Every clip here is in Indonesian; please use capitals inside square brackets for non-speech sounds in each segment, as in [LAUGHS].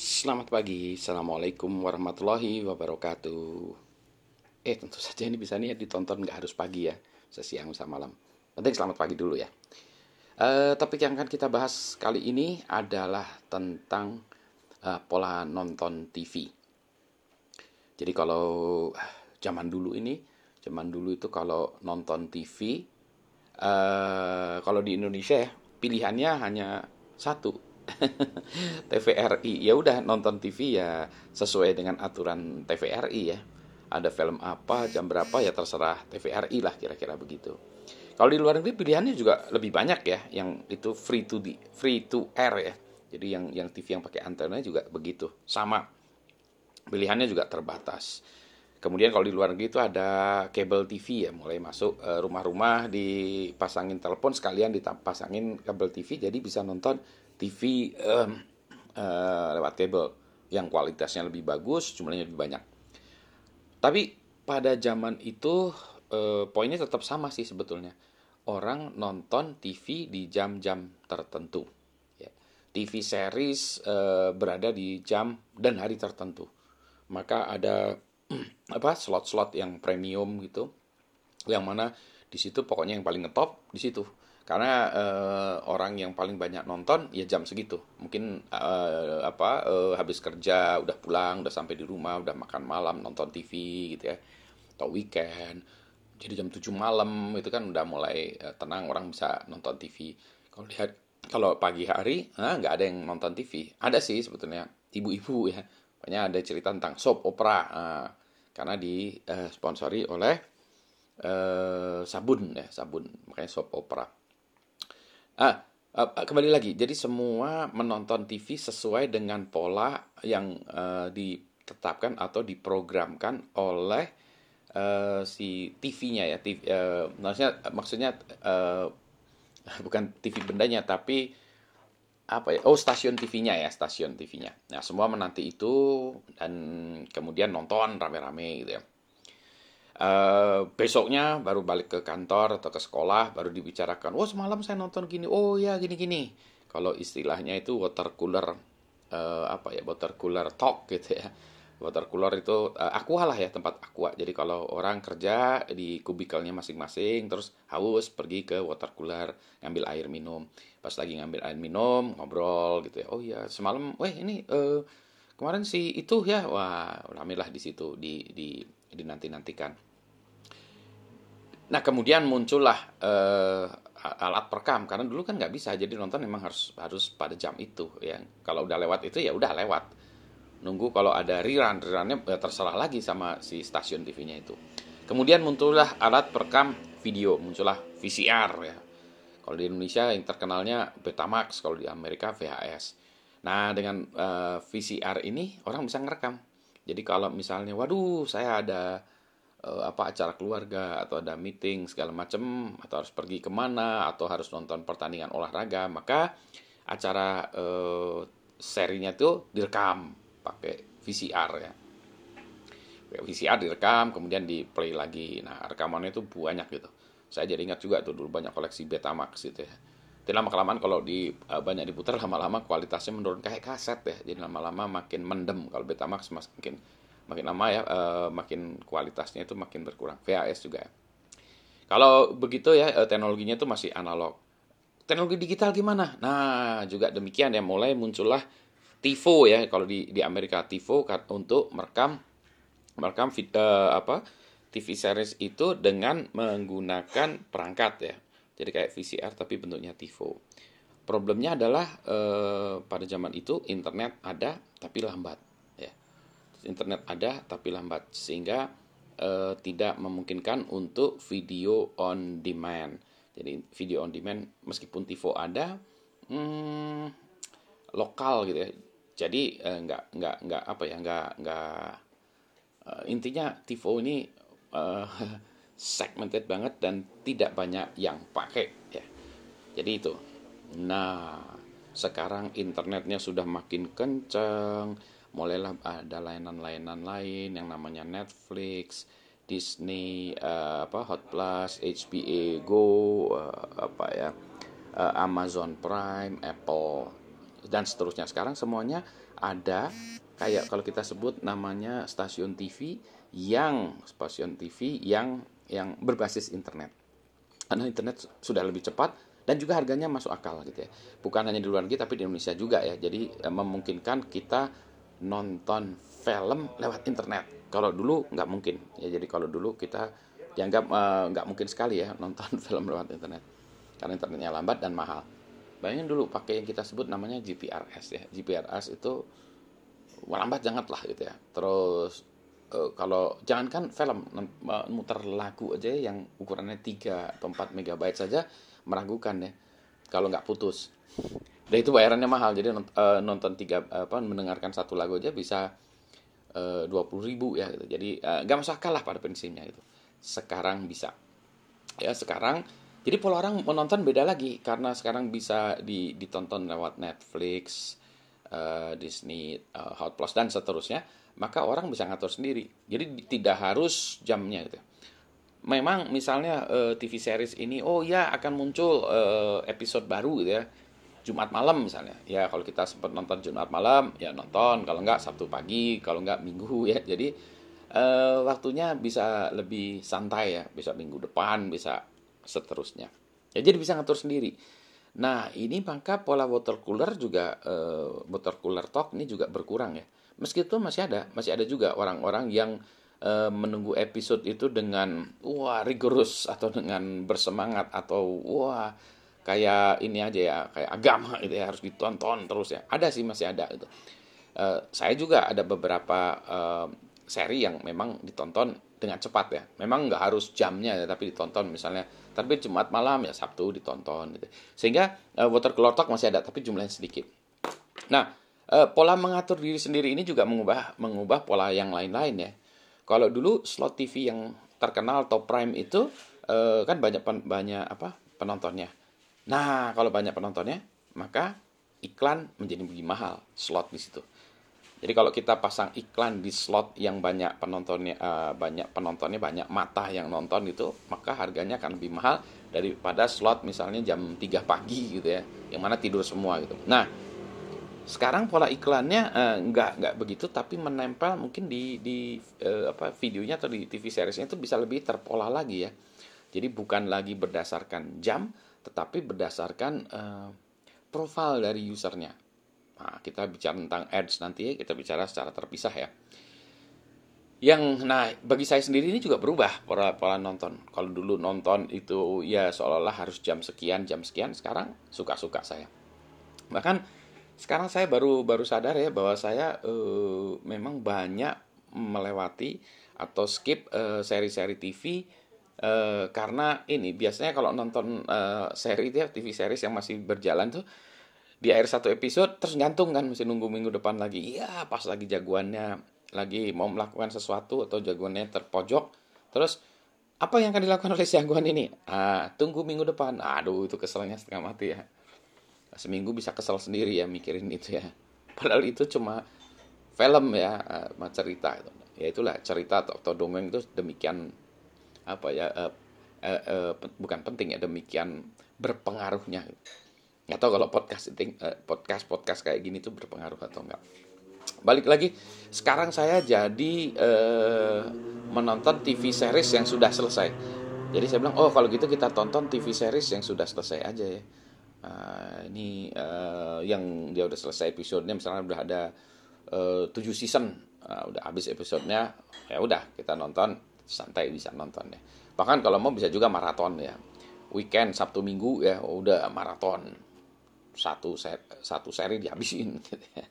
Selamat pagi, Assalamualaikum warahmatullahi wabarakatuh. Eh tentu saja ini bisa nih ditonton nggak harus pagi ya Bisa siang, bisa malam. Penting selamat pagi dulu ya. Uh, Topik yang akan kita bahas kali ini adalah tentang uh, pola nonton TV Jadi kalau zaman dulu ini Zaman dulu itu kalau nonton TV uh, Kalau di Indonesia ya pilihannya hanya satu [LAUGHS] TVRI ya udah nonton TV ya sesuai dengan aturan TVRI ya. Ada film apa jam berapa ya terserah TVRI lah kira-kira begitu. Kalau di luar negeri pilihannya juga lebih banyak ya yang itu free to di free to air ya. Jadi yang yang TV yang pakai antena juga begitu sama. Pilihannya juga terbatas. Kemudian kalau di luar negeri itu ada kabel TV ya mulai masuk eh, rumah-rumah dipasangin telepon sekalian dipasangin kabel TV jadi bisa nonton TV um, uh, lewat kabel yang kualitasnya lebih bagus, jumlahnya lebih banyak. Tapi pada zaman itu uh, poinnya tetap sama sih sebetulnya. Orang nonton TV di jam-jam tertentu. Ya. TV series uh, berada di jam dan hari tertentu. Maka ada [CLEARS THROAT] apa slot-slot yang premium gitu, yang mana di situ pokoknya yang paling ngetop di situ karena uh, orang yang paling banyak nonton ya jam segitu. Mungkin uh, apa uh, habis kerja udah pulang udah sampai di rumah udah makan malam nonton TV gitu ya atau weekend. Jadi jam 7 malam itu kan udah mulai uh, tenang orang bisa nonton TV kalau lihat kalau pagi hari nggak ada yang nonton TV ada sih sebetulnya ibu-ibu ya. Pokoknya ada cerita tentang soap opera uh, karena disponsori oleh uh, sabun ya sabun. Makanya soap opera Ah, uh, kembali lagi. Jadi semua menonton TV sesuai dengan pola yang uh, ditetapkan atau diprogramkan oleh uh, si TV-nya ya. TV, uh, maksudnya maksudnya uh, [LAUGHS] bukan TV bendanya tapi apa ya? Oh, stasiun TV-nya ya, stasiun TV-nya. Nah, semua menanti itu dan kemudian nonton rame-rame gitu ya. Uh, besoknya baru balik ke kantor atau ke sekolah baru dibicarakan oh semalam saya nonton gini oh ya gini gini kalau istilahnya itu water cooler uh, apa ya water cooler talk gitu ya. Water cooler itu uh, aqua lah ya tempat aqua. Jadi kalau orang kerja di kubikelnya masing-masing terus haus pergi ke water cooler ngambil air minum. Pas lagi ngambil air minum ngobrol gitu ya. Oh ya semalam weh ini uh, kemarin si itu ya. Wah rame lah di situ di di dinanti nantikan Nah kemudian muncullah uh, alat perekam. Karena dulu kan nggak bisa. Jadi nonton memang harus harus pada jam itu ya. Kalau udah lewat itu ya udah lewat. Nunggu kalau ada rerun rerunnya ya terserah lagi sama si stasiun TV-nya itu. Kemudian muncullah alat perekam video. Muncullah VCR ya. Kalau di Indonesia yang terkenalnya Betamax. Kalau di Amerika VHS nah dengan uh, eh, VCR ini orang bisa ngerekam. Jadi kalau misalnya waduh saya ada uh, apa acara keluarga atau ada meeting segala macam atau harus pergi ke mana atau harus nonton pertandingan olahraga maka acara uh, serinya itu direkam pakai VCR ya. VCR direkam kemudian di play lagi. Nah rekamannya itu banyak gitu. Saya jadi ingat juga tuh dulu banyak koleksi Betamax gitu ya. Jadi lama kelamaan kalau di uh, banyak diputar lama-lama kualitasnya menurun. Kayak kaset ya jadi lama-lama makin mendem. Kalau Betamax makin makin lama ya uh, makin kualitasnya itu makin berkurang. VHS juga ya. kalau begitu ya uh, teknologinya itu masih analog. Teknologi digital gimana? Nah juga demikian ya mulai muncullah TiVo ya kalau di di Amerika. TiVo untuk merekam merekam uh, apa TV series itu dengan menggunakan perangkat ya. Jadi kayak VCR tapi bentuknya TiVo. Problemnya adalah eh, pada zaman itu internet ada tapi lambat internet ada tapi lambat sehingga uh, tidak memungkinkan untuk video on demand. Jadi video on demand meskipun TiVo ada hmm, lokal gitu ya. Jadi uh, nggak nggak nggak apa ya nggak nggak uh, intinya TiVo ini uh, [LAUGHS] segmented banget dan tidak banyak yang pakai ya. Jadi itu. Nah, sekarang internetnya sudah makin kencang, mulailah ada layanan-layanan lain yang namanya Netflix, Disney, uh, apa Hot Plus, HBO Go, uh, apa ya, uh, Amazon Prime, Apple dan seterusnya. Sekarang semuanya ada kayak kalau kita sebut namanya stasiun TV yang stasiun TV yang yang berbasis internet. Karena internet sudah lebih cepat dan juga harganya masuk akal gitu ya. Bukan hanya di luar negeri tapi di Indonesia juga ya. Jadi memungkinkan kita nonton film lewat internet. Kalau dulu nggak mungkin ya. Jadi kalau dulu kita dianggap uh, nggak mungkin sekali ya nonton [LAUGHS] film lewat internet karena internetnya lambat dan mahal. Bayangin dulu pakai yang kita sebut namanya GPRS ya. GPRS itu lambat jangan lah gitu ya. Terus uh, kalau jangankan film muter lagu aja yang ukurannya 3 atau 4 megabyte saja meragukan ya kalau nggak putus. Dan itu bayarannya mahal. Jadi uh, nonton tiga apa mendengarkan satu lagu aja bisa dua puluh ribu ya gitu. Jadi uh, masuk akal lah pada prinsipnya itu sekarang bisa. Ya, sekarang jadi pola orang menonton beda lagi karena sekarang bisa di, ditonton lewat Netflix, uh, Disney, uh, Hot Plus dan seterusnya, maka orang bisa ngatur sendiri. Jadi tidak harus jamnya gitu. Memang misalnya uh, TV series ini oh ya akan muncul uh, episode baru gitu ya. Jumat malam misalnya. Ya kalau kita sempat nonton Jumat malam ya nonton, kalau enggak Sabtu pagi, kalau enggak Minggu [LAUGHS] ya. Jadi uh, waktunya bisa lebih santai ya, bisa minggu depan, bisa seterusnya. Ya jadi bisa ngatur sendiri. Nah ini maka pola water cooler juga uh, water cooler talk ini juga berkurang ya. Meskipun masih ada, masih ada juga orang-orang yang uh, menunggu episode itu dengan wah rigorus atau dengan bersemangat atau wah kayak ini aja ya kayak agama itu ya harus ditonton terus ya. Ada sih masih ada itu. Uh, saya juga ada beberapa uh, seri yang memang ditonton dengan cepat ya. Memang nggak harus jamnya ya, tapi ditonton misalnya tapi Jumat malam ya Sabtu ditonton gitu. Sehingga uh, water cooler talk masih ada tapi jumlahnya sedikit. Nah, uh, pola mengatur diri sendiri ini juga mengubah mengubah pola yang lain-lain ya. Kalau dulu slot TV yang terkenal top prime itu uh, kan banyak banyak apa penontonnya. Nah, kalau banyak penontonnya, maka iklan menjadi lebih mahal slot di situ. Jadi kalau kita pasang iklan di slot yang banyak penontonnya uh, banyak penontonnya banyak mata yang nonton itu, maka harganya akan lebih mahal daripada slot misalnya jam 3 pagi gitu ya, yang mana tidur semua gitu. Nah, sekarang pola iklannya uh, nggak nggak begitu tapi menempel mungkin di di uh, apa videonya atau di TV seriesnya itu bisa lebih terpola lagi ya. Jadi bukan lagi berdasarkan jam tetapi berdasarkan uh, profil dari usernya Nah, kita bicara tentang ads nanti kita bicara secara terpisah ya. Yang nah bagi saya sendiri ini juga berubah pola pola nonton. Kalau dulu nonton itu ya seolah-olah harus jam sekian jam sekian, sekarang suka-suka saya. Bahkan sekarang saya baru baru sadar ya bahwa saya uh, memang banyak melewati atau skip uh, seri-seri TV uh, karena ini biasanya kalau nonton uh, seri ya TV series yang masih berjalan tuh di akhir satu episode terus gantung kan mesti nunggu minggu depan lagi. Iya pas lagi jagoannya lagi mau melakukan sesuatu atau jagoannya terpojok terus apa yang akan dilakukan oleh si jagoan ini? Ah tunggu minggu depan. Aduh itu keselnya setengah mati ya. Seminggu bisa kesel sendiri ya mikirin itu ya. Padahal itu cuma film ya uh, cerita itu. Ya itulah cerita atau, atau dongeng itu demikian apa ya uh, uh, uh, bukan penting ya demikian berpengaruhnya. Nggak tahu kalau podcast eh, podcast podcast kayak gini tuh berpengaruh atau enggak balik lagi sekarang saya jadi eh, menonton TV series yang sudah selesai. Jadi saya bilang oh kalau gitu kita tonton TV series yang sudah selesai aja ya. Uh, ini uh, yang dia udah selesai episodenya misalnya udah ada tujuh season. Uh, udah habis episodenya ya udah kita nonton santai bisa nonton ya. Bahkan kalau mau bisa juga maraton ya. Weekend Sabtu Minggu ya udah maraton. Satu seri, satu seri dihabisin. Gitu ya.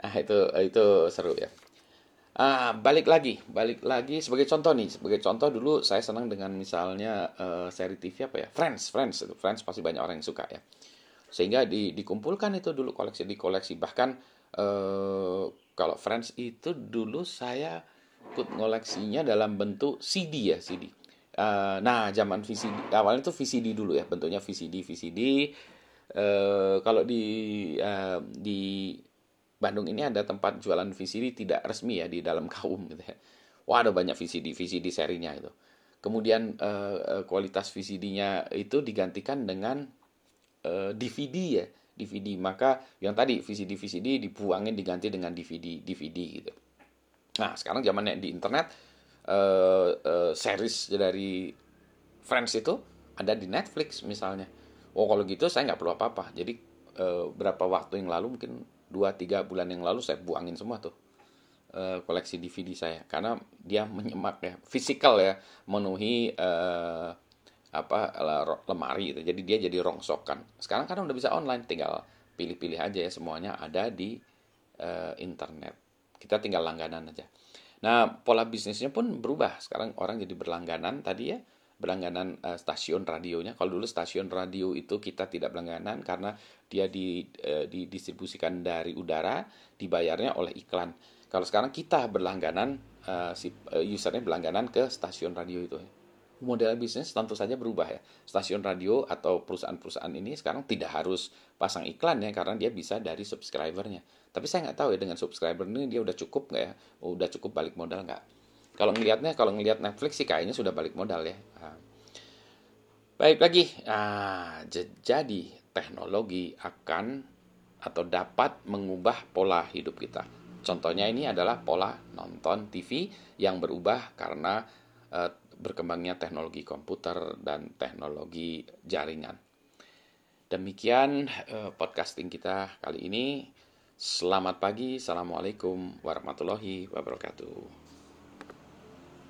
nah, itu itu seru ya. Ah, balik lagi, balik lagi sebagai contoh nih, sebagai contoh dulu saya senang dengan misalnya uh, seri TV apa ya, Friends, Friends itu, Friends pasti banyak orang yang suka ya. Sehingga di, dikumpulkan itu dulu koleksi di koleksi. Bahkan uh, kalau Friends itu dulu saya ikut ngoleksinya dalam bentuk CD ya, CD. Uh, nah, zaman VCD awalnya itu VCD dulu ya, bentuknya VCD, VCD Uh, kalau di uh, di Bandung ini ada tempat jualan VCD tidak resmi ya di dalam kaum gitu ya. Wah ada banyak VCD VCD serinya itu. Kemudian uh, kualitas VCD-nya itu digantikan dengan uh, DVD ya. DVD maka yang tadi VCD VCD dibuangin diganti dengan DVD DVD gitu nah sekarang zamannya di internet uh, uh, series dari Friends itu ada di Netflix misalnya. Oh kalau gitu saya nggak perlu apa-apa. Jadi uh, berapa waktu yang lalu mungkin 2-3 bulan yang lalu saya buangin semua tuh uh, koleksi DVD saya. Karena dia menyemak ya fisikal ya memenuhi uh, apa lemari itu. Jadi dia jadi rongsokan. Sekarang kan udah bisa online tinggal pilih-pilih aja ya semuanya ada di uh, internet kita tinggal langganan aja. Nah pola bisnisnya pun berubah. Sekarang orang jadi berlangganan tadi ya berlangganan uh, stasiun radionya. Kalau dulu stasiun radio itu kita tidak berlangganan karena dia di, uh, didistribusikan dari udara dibayarnya oleh iklan. Kalau sekarang kita berlangganan uh, si uh, usernya berlangganan ke stasiun radio itu model bisnis tentu saja berubah ya. Stasiun radio atau perusahaan-perusahaan ini sekarang tidak harus pasang iklan ya karena dia bisa dari subscribernya. Tapi saya nggak tahu ya dengan subscriber ini dia udah cukup nggak ya? Oh, udah cukup balik modal nggak? Kalau ngelihatnya, kalau ngelihat Netflix sih kayaknya sudah balik modal ya. Nah. Baik lagi, nah, jadi teknologi akan atau dapat mengubah pola hidup kita. Contohnya ini adalah pola nonton TV yang berubah karena uh, berkembangnya teknologi komputer dan teknologi jaringan. Demikian uh, podcasting kita kali ini. Selamat pagi, assalamualaikum warahmatullahi wabarakatuh.